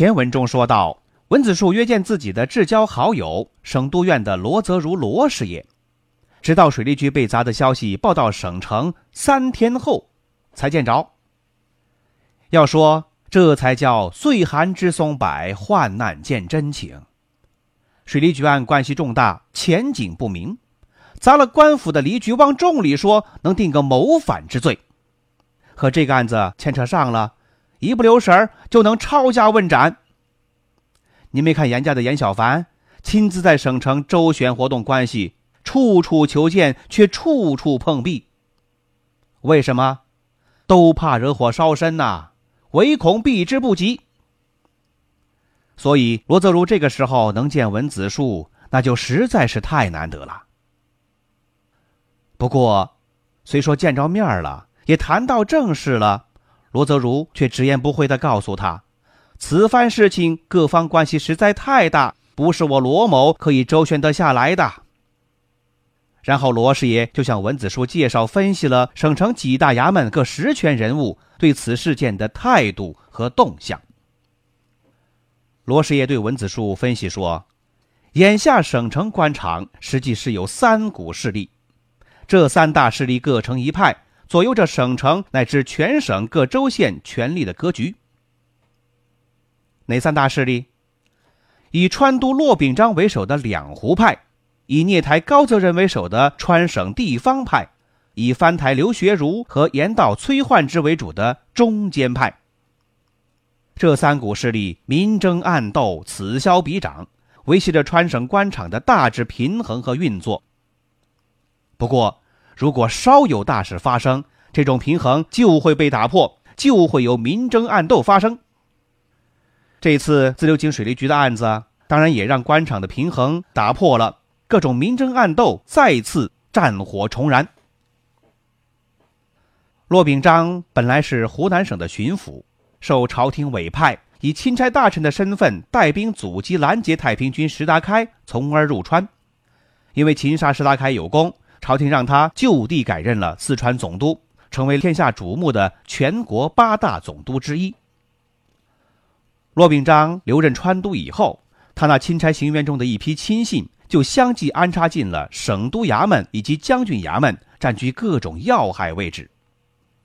前文中说到，文子树约见自己的至交好友省督院的罗泽如罗师爷，直到水利局被砸的消息报到省城三天后，才见着。要说这才叫岁寒知松柏，患难见真情。水利局案关系重大，前景不明，砸了官府的离局，往重里说能定个谋反之罪，和这个案子牵扯上了。一不留神就能抄家问斩。你没看严家的严小凡亲自在省城周旋活动关系，处处求见，却处处碰壁。为什么？都怕惹火烧身呐，唯恐避之不及。所以罗泽如这个时候能见文子树，那就实在是太难得了。不过，虽说见着面了，也谈到正事了。罗泽如却直言不讳地告诉他：“此番事情各方关系实在太大，不是我罗某可以周旋得下来的。”然后罗师爷就向文子树介绍分析了省城几大衙门各实权人物对此事件的态度和动向。罗师爷对文子树分析说：“眼下省城官场实际是有三股势力，这三大势力各成一派。”左右着省城乃至全省各州县权力的格局。哪三大势力？以川都骆秉章为首的两湖派，以聂台高则仁为首的川省地方派，以藩台刘学儒和盐道崔焕之为主的中间派。这三股势力明争暗斗，此消彼长，维系着川省官场的大致平衡和运作。不过，如果稍有大事发生，这种平衡就会被打破，就会有明争暗斗发生。这次自流井水利局的案子，当然也让官场的平衡打破了，各种明争暗斗再次战火重燃。骆秉章本来是湖南省的巡抚，受朝廷委派，以钦差大臣的身份带兵阻击拦截太平军石达开，从而入川。因为擒杀石达开有功。朝廷让他就地改任了四川总督，成为天下瞩目的全国八大总督之一。骆秉章留任川都以后，他那钦差行辕中的一批亲信就相继安插进了省督衙门以及将军衙门，占据各种要害位置。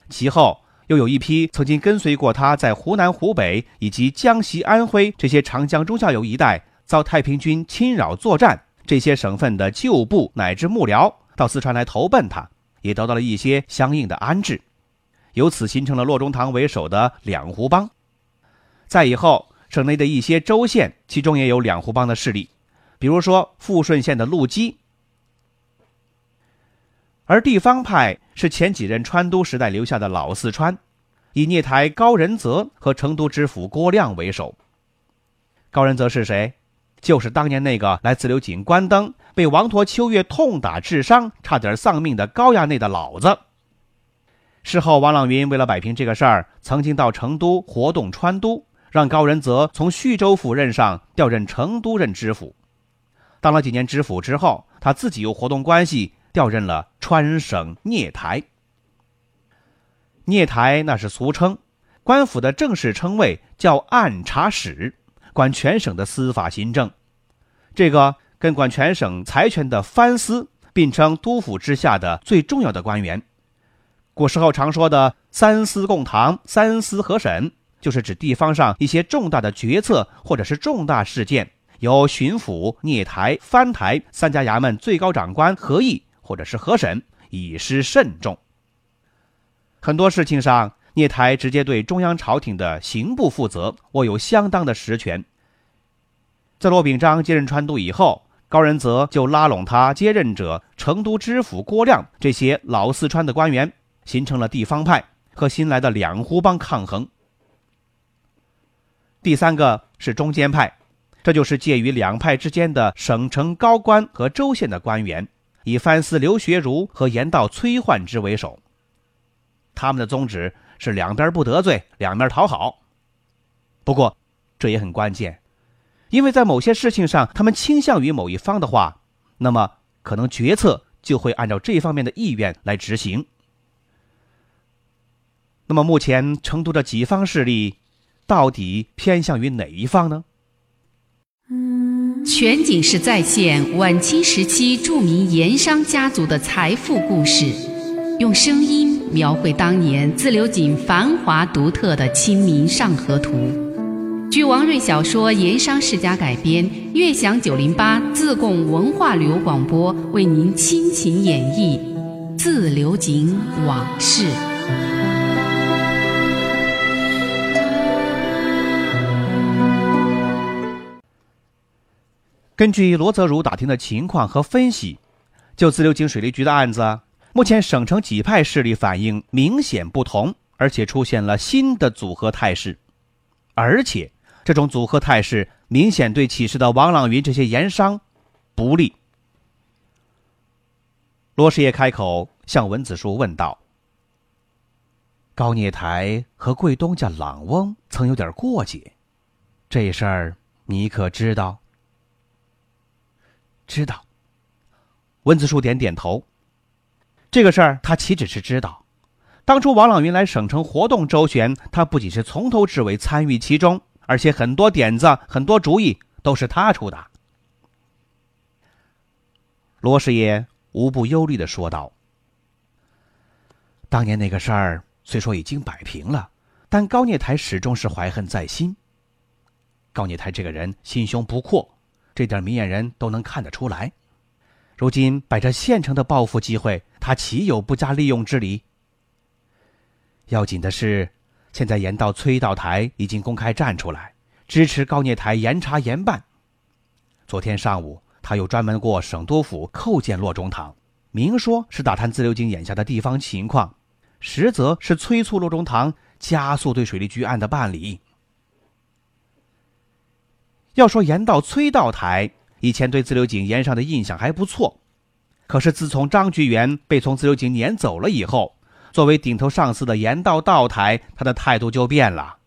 其后又有一批曾经跟随过他在湖南、湖北以及江西、安徽这些长江中下游一带遭太平军侵扰作战这些省份的旧部乃至幕僚。到四川来投奔他，也得到了一些相应的安置，由此形成了骆中堂为首的两湖帮。再以后，省内的一些州县，其中也有两湖帮的势力，比如说富顺县的陆基。而地方派是前几任川都时代留下的老四川，以聂台高仁泽和成都知府郭亮为首。高仁泽是谁？就是当年那个来自流井关灯，被王陀秋月痛打致伤，差点丧命的高衙内的老子。事后，王朗云为了摆平这个事儿，曾经到成都活动川都，让高仁泽从叙州府任上调任成都任知府。当了几年知府之后，他自己又活动关系，调任了川省聂台。聂台那是俗称，官府的正式称谓叫按察使。管全省的司法行政，这个跟管全省财权的藩司并称督府之下的最重要的官员。古时候常说的“三司共堂”“三司合审”，就是指地方上一些重大的决策或者是重大事件，由巡抚、聂台、藩台三家衙门最高长官合议或者是合审，以示慎重。很多事情上。聂台直接对中央朝廷的刑部负责，握有相当的实权。在骆秉章接任川都以后，高仁泽就拉拢他接任者成都知府郭亮这些老四川的官员，形成了地方派，和新来的两湖帮抗衡。第三个是中间派，这就是介于两派之间的省城高官和州县的官员，以藩司刘学儒和盐道崔焕之为首。他们的宗旨是两边不得罪，两边讨好。不过，这也很关键，因为在某些事情上，他们倾向于某一方的话，那么可能决策就会按照这方面的意愿来执行。那么，目前成都的几方势力，到底偏向于哪一方呢？全景式再现晚清时期著名盐商家族的财富故事，用声音描绘当年自流井繁华独特的《清明上河图》。据王瑞小说《盐商世家》改编，悦享九零八自贡文化旅游广播为您倾情演绎自流井往事。根据罗泽如打听的情况和分析，就自流井水利局的案子，目前省城几派势力反应明显不同，而且出现了新的组合态势，而且这种组合态势明显对起事的王朗云这些盐商不利。罗师爷开口向文子树问道：“高聂台和贵东家朗翁曾有点过节，这事儿你可知道？”知道。文子树点点头。这个事儿他岂止是知道？当初王朗云来省城活动周旋，他不仅是从头至尾参与其中，而且很多点子、很多主意都是他出的。罗师爷无不忧虑的说道：“当年那个事儿虽说已经摆平了，但高聂台始终是怀恨在心。高聂台这个人心胸不阔。”这点明眼人都能看得出来。如今摆着现成的报复机会，他岂有不加利用之理？要紧的是，现在盐道崔道台已经公开站出来，支持高聂台严查严办。昨天上午，他又专门过省督府叩见骆中堂，明说是打探自流井眼下的地方情况，实则是催促骆中堂加速对水利局案的办理。要说盐道崔道台以前对自流井盐上的印象还不错，可是自从张局员被从自流井撵走了以后，作为顶头上司的盐道道台，他的态度就变了。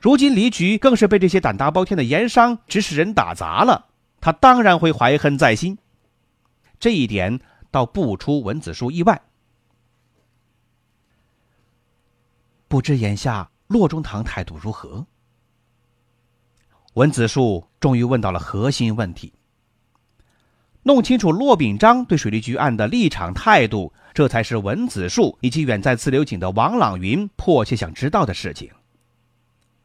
如今离局更是被这些胆大包天的盐商指使人打砸了，他当然会怀恨在心。这一点倒不出文子树意外。不知眼下骆中堂态度如何？文子树终于问到了核心问题，弄清楚骆秉章对水利局案的立场态度，这才是文子树以及远在自流井的王朗云迫切想知道的事情。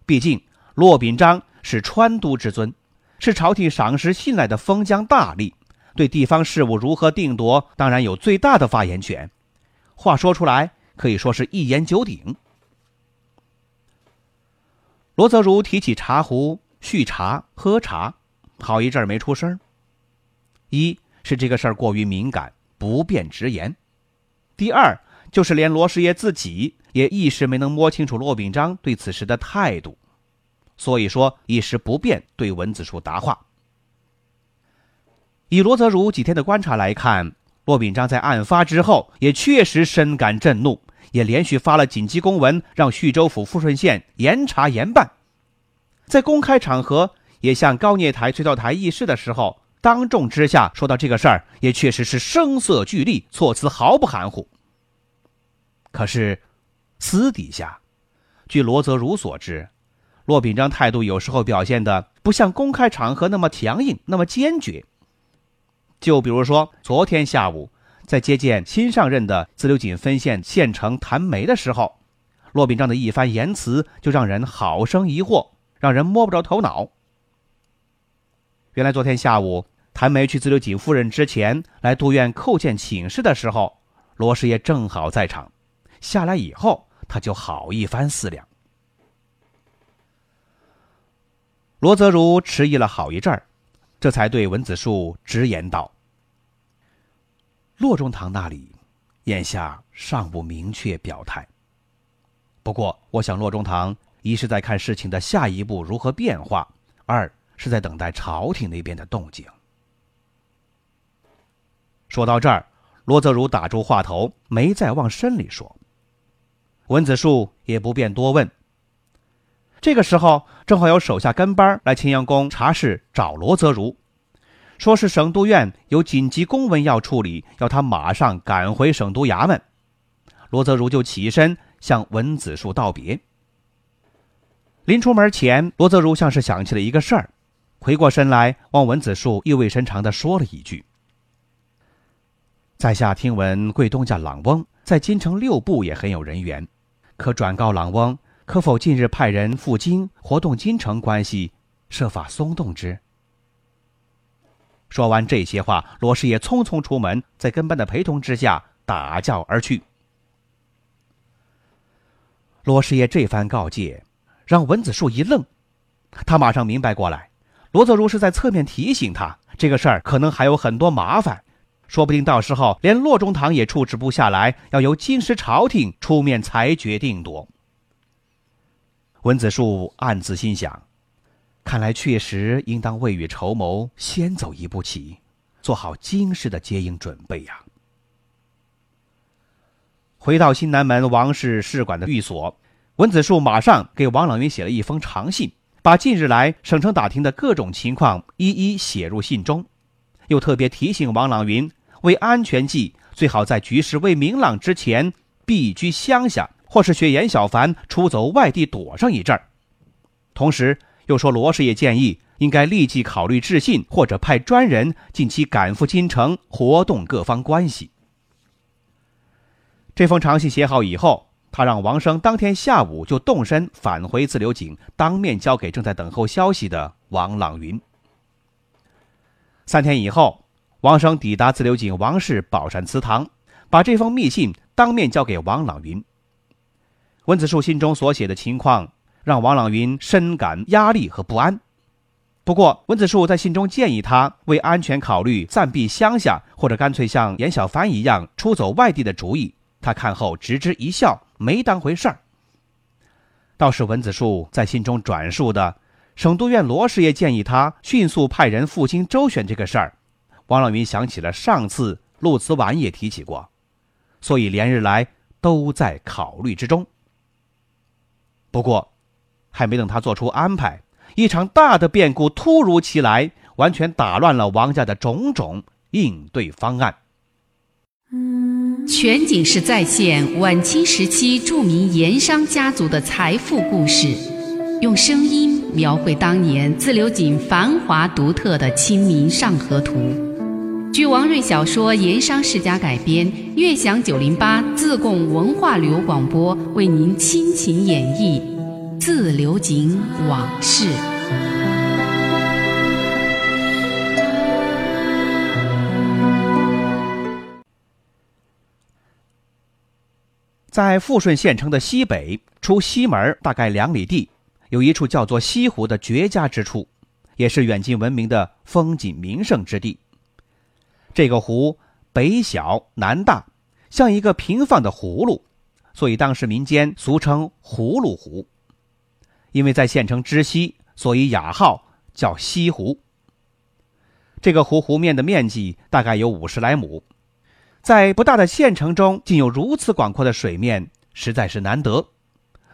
毕竟，骆秉章是川都之尊，是朝廷赏识信赖的封疆大吏，对地方事务如何定夺，当然有最大的发言权。话说出来，可以说是一言九鼎。罗泽如提起茶壶。续茶喝茶，好一阵儿没出声。一是这个事儿过于敏感，不便直言；第二就是连罗师爷自己也一时没能摸清楚骆秉章对此事的态度，所以说一时不便对文子树答话。以罗泽如几天的观察来看，骆秉章在案发之后也确实深感震怒，也连续发了紧急公文，让徐州府富顺县严查严办。在公开场合也向高聂台、崔道台议事的时候，当众之下说到这个事儿，也确实是声色俱厉，措辞毫不含糊。可是，私底下，据罗泽如所知，骆秉章态度有时候表现的不像公开场合那么强硬、那么坚决。就比如说昨天下午在接见新上任的自流井分县县城谭梅的时候，骆秉章的一番言辞就让人好生疑惑。让人摸不着头脑。原来昨天下午，谭梅去自流井夫人之前来杜院叩见请示的时候，罗师爷正好在场。下来以后，他就好一番思量。罗泽如迟疑了好一阵儿，这才对文子树直言道：“骆中堂那里，眼下尚不明确表态。不过，我想骆中堂。”一是在看事情的下一步如何变化，二是在等待朝廷那边的动静。说到这儿，罗泽如打住话头，没再往深里说。文子树也不便多问。这个时候，正好有手下跟班来青阳宫查事，找罗泽如，说是省督院有紧急公文要处理，要他马上赶回省督衙门。罗泽如就起身向文子树道别。临出门前，罗泽如像是想起了一个事儿，回过身来望文子树意味深长地说了一句：“在下听闻贵东家朗翁在京城六部也很有人缘，可转告朗翁。”可否近日派人赴京活动京城关系，设法松动之？说完这些话，罗师爷匆匆出门，在跟班的陪同之下打轿而去。罗师爷这番告诫，让文子树一愣，他马上明白过来，罗泽如是在侧面提醒他，这个事儿可能还有很多麻烦，说不定到时候连洛中堂也处置不下来，要由京师朝廷出面裁决定夺。文子树暗自心想：“看来确实应当未雨绸缪，先走一步棋，做好京师的接应准备呀。”回到新南门王氏试馆的寓所，文子树马上给王朗云写了一封长信，把近日来省城打听的各种情况一一写入信中，又特别提醒王朗云，为安全计，最好在局势未明朗之前避居乡下。或是学严小凡出走外地躲上一阵儿，同时又说罗师爷建议应该立即考虑致信，或者派专人近期赶赴京城，活动各方关系。这封长信写好以后，他让王生当天下午就动身返回自流井，当面交给正在等候消息的王朗云。三天以后，王生抵达自流井王氏宝山祠堂，把这封密信当面交给王朗云。文子树心中所写的情况，让王朗云深感压力和不安。不过，文子树在信中建议他为安全考虑，暂避乡下，或者干脆像严小凡一样出走外地的主意。他看后直之一笑，没当回事儿。倒是文子树在信中转述的省督院罗师爷建议他迅速派人赴京周旋这个事儿，王老云想起了上次陆慈婉也提起过，所以连日来都在考虑之中。不过，还没等他做出安排，一场大的变故突如其来，完全打乱了王家的种种应对方案。全景式再现晚清时期著名盐商家族的财富故事，用声音描绘当年自流井繁华独特的《清明上河图》。据王瑞小说《盐商世家》改编，悦享九零八自贡文化旅游广播为您倾情演绎《自流井往事》。在富顺县城的西北，出西门大概两里地，有一处叫做西湖的绝佳之处，也是远近闻名的风景名胜之地。这个湖北小南大，像一个平放的葫芦，所以当时民间俗称“葫芦湖”。因为在县城之西，所以雅号叫西湖。这个湖湖面的面积大概有五十来亩，在不大的县城中，竟有如此广阔的水面，实在是难得，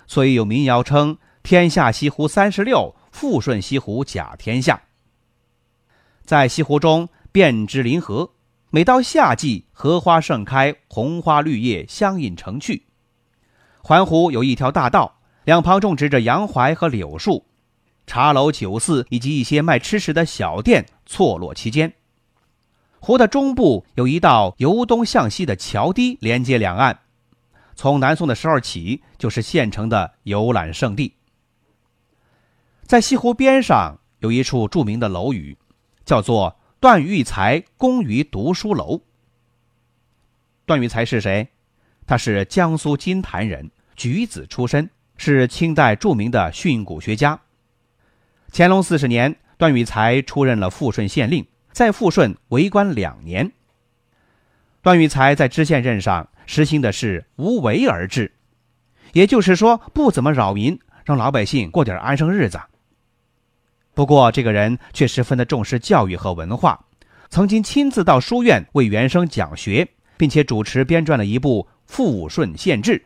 所以有民谣称“天下西湖三十六，富顺西湖甲天下”。在西湖中。遍植林河，每到夏季，荷花盛开，红花绿叶相映成趣。环湖有一条大道，两旁种植着杨槐和柳树，茶楼、酒肆以及一些卖吃食的小店错落其间。湖的中部有一道由东向西的桥堤连接两岸，从南宋的时候起就是县城的游览胜地。在西湖边上有一处著名的楼宇，叫做。段玉裁公余读书楼。段玉裁是谁？他是江苏金坛人，举子出身，是清代著名的训诂学家。乾隆四十年，段玉裁出任了富顺县令，在富顺为官两年。段玉裁在知县任上实行的是无为而治，也就是说不怎么扰民，让老百姓过点安生日子。不过，这个人却十分的重视教育和文化，曾经亲自到书院为原生讲学，并且主持编撰了一部《富顺县志》，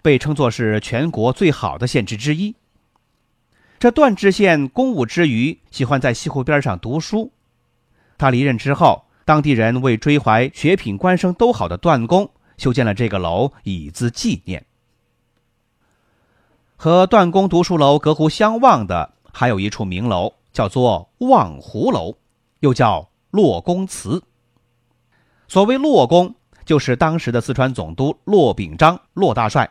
被称作是全国最好的县志之一。这段知县公务之余，喜欢在西湖边上读书。他离任之后，当地人为追怀学品官声都好的段公，修建了这个楼以资纪念。和段公读书楼隔湖相望的。还有一处名楼，叫做望湖楼，又叫骆公祠。所谓骆公，就是当时的四川总督骆秉章，骆大帅。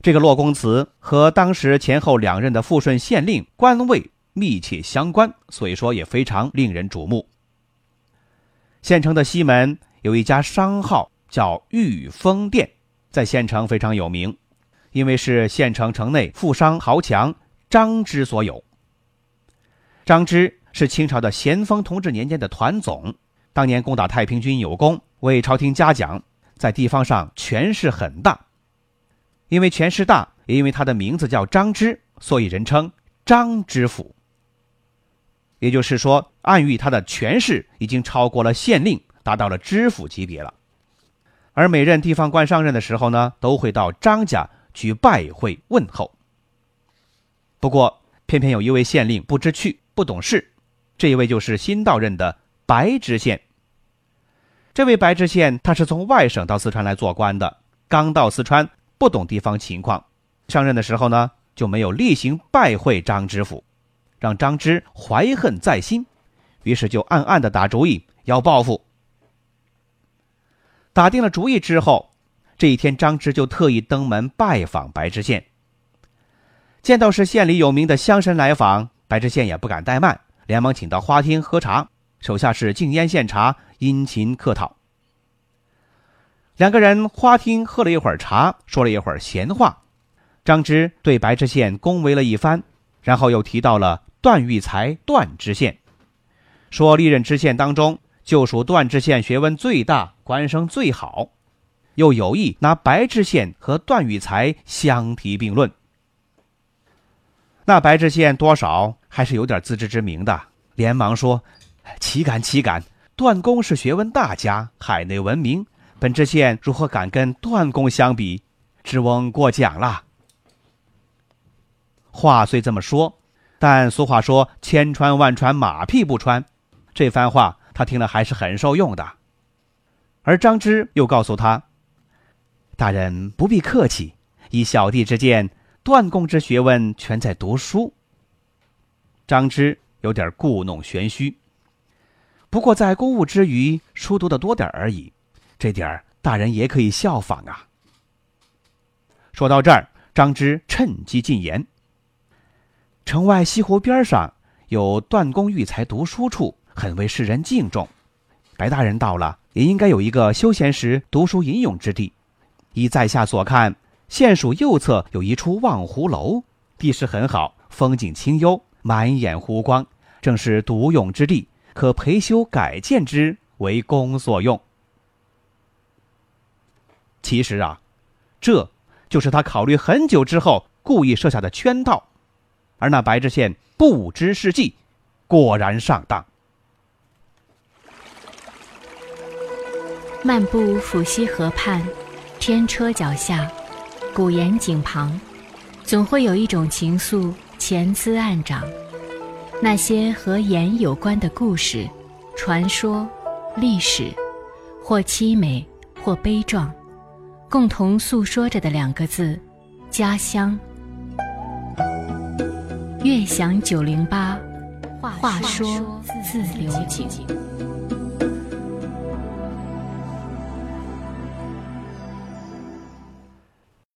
这个骆公祠和当时前后两任的富顺县令官位密切相关，所以说也非常令人瞩目。县城的西门有一家商号叫玉峰店，在县城非常有名，因为是县城城内富商豪强。张芝所有。张芝是清朝的咸丰同治年间的团总，当年攻打太平军有功，为朝廷嘉奖，在地方上权势很大。因为权势大，也因为他的名字叫张芝，所以人称张知府。也就是说，暗喻他的权势已经超过了县令，达到了知府级别了。而每任地方官上任的时候呢，都会到张家去拜会问候。不过，偏偏有一位县令不知趣、不懂事，这一位就是新到任的白知县。这位白知县他是从外省到四川来做官的，刚到四川，不懂地方情况，上任的时候呢就没有例行拜会张知府，让张知怀恨在心，于是就暗暗的打主意要报复。打定了主意之后，这一天张芝就特意登门拜访白知县。见到是县里有名的乡绅来访，白知县也不敢怠慢，连忙请到花厅喝茶，手下是敬烟献茶，殷勤客套。两个人花厅喝了一会儿茶，说了一会儿闲话，张芝对白知县恭维了一番，然后又提到了段玉才段知县，说历任知县当中，就属段知县学问最大，官声最好，又有意拿白知县和段玉才相提并论。那白知县多少还是有点自知之明的，连忙说：“岂敢岂敢！段公是学问大家，海内闻名，本知县如何敢跟段公相比？知翁过奖了。”话虽这么说，但俗话说“千穿万穿，马屁不穿”，这番话他听了还是很受用的。而张芝又告诉他：“大人不必客气，以小弟之见。”段公之学问全在读书。张芝有点故弄玄虚，不过在公务之余，书读的多点而已，这点儿大人也可以效仿啊。说到这儿，张芝趁机进言：城外西湖边上有段公育才读书处，很为世人敬重。白大人到了，也应该有一个休闲时读书吟咏之地。依在下所看。县署右侧有一处望湖楼，地势很好，风景清幽，满眼湖光，正是独用之地，可培修改建之为公所用。其实啊，这就是他考虑很久之后故意设下的圈套，而那白知县不知是计，果然上当。漫步抚溪河畔，天车脚下。古岩井旁，总会有一种情愫潜滋暗长。那些和盐有关的故事、传说、历史，或凄美，或悲壮，共同诉说着的两个字：家乡。悦享九零八，话说自流井。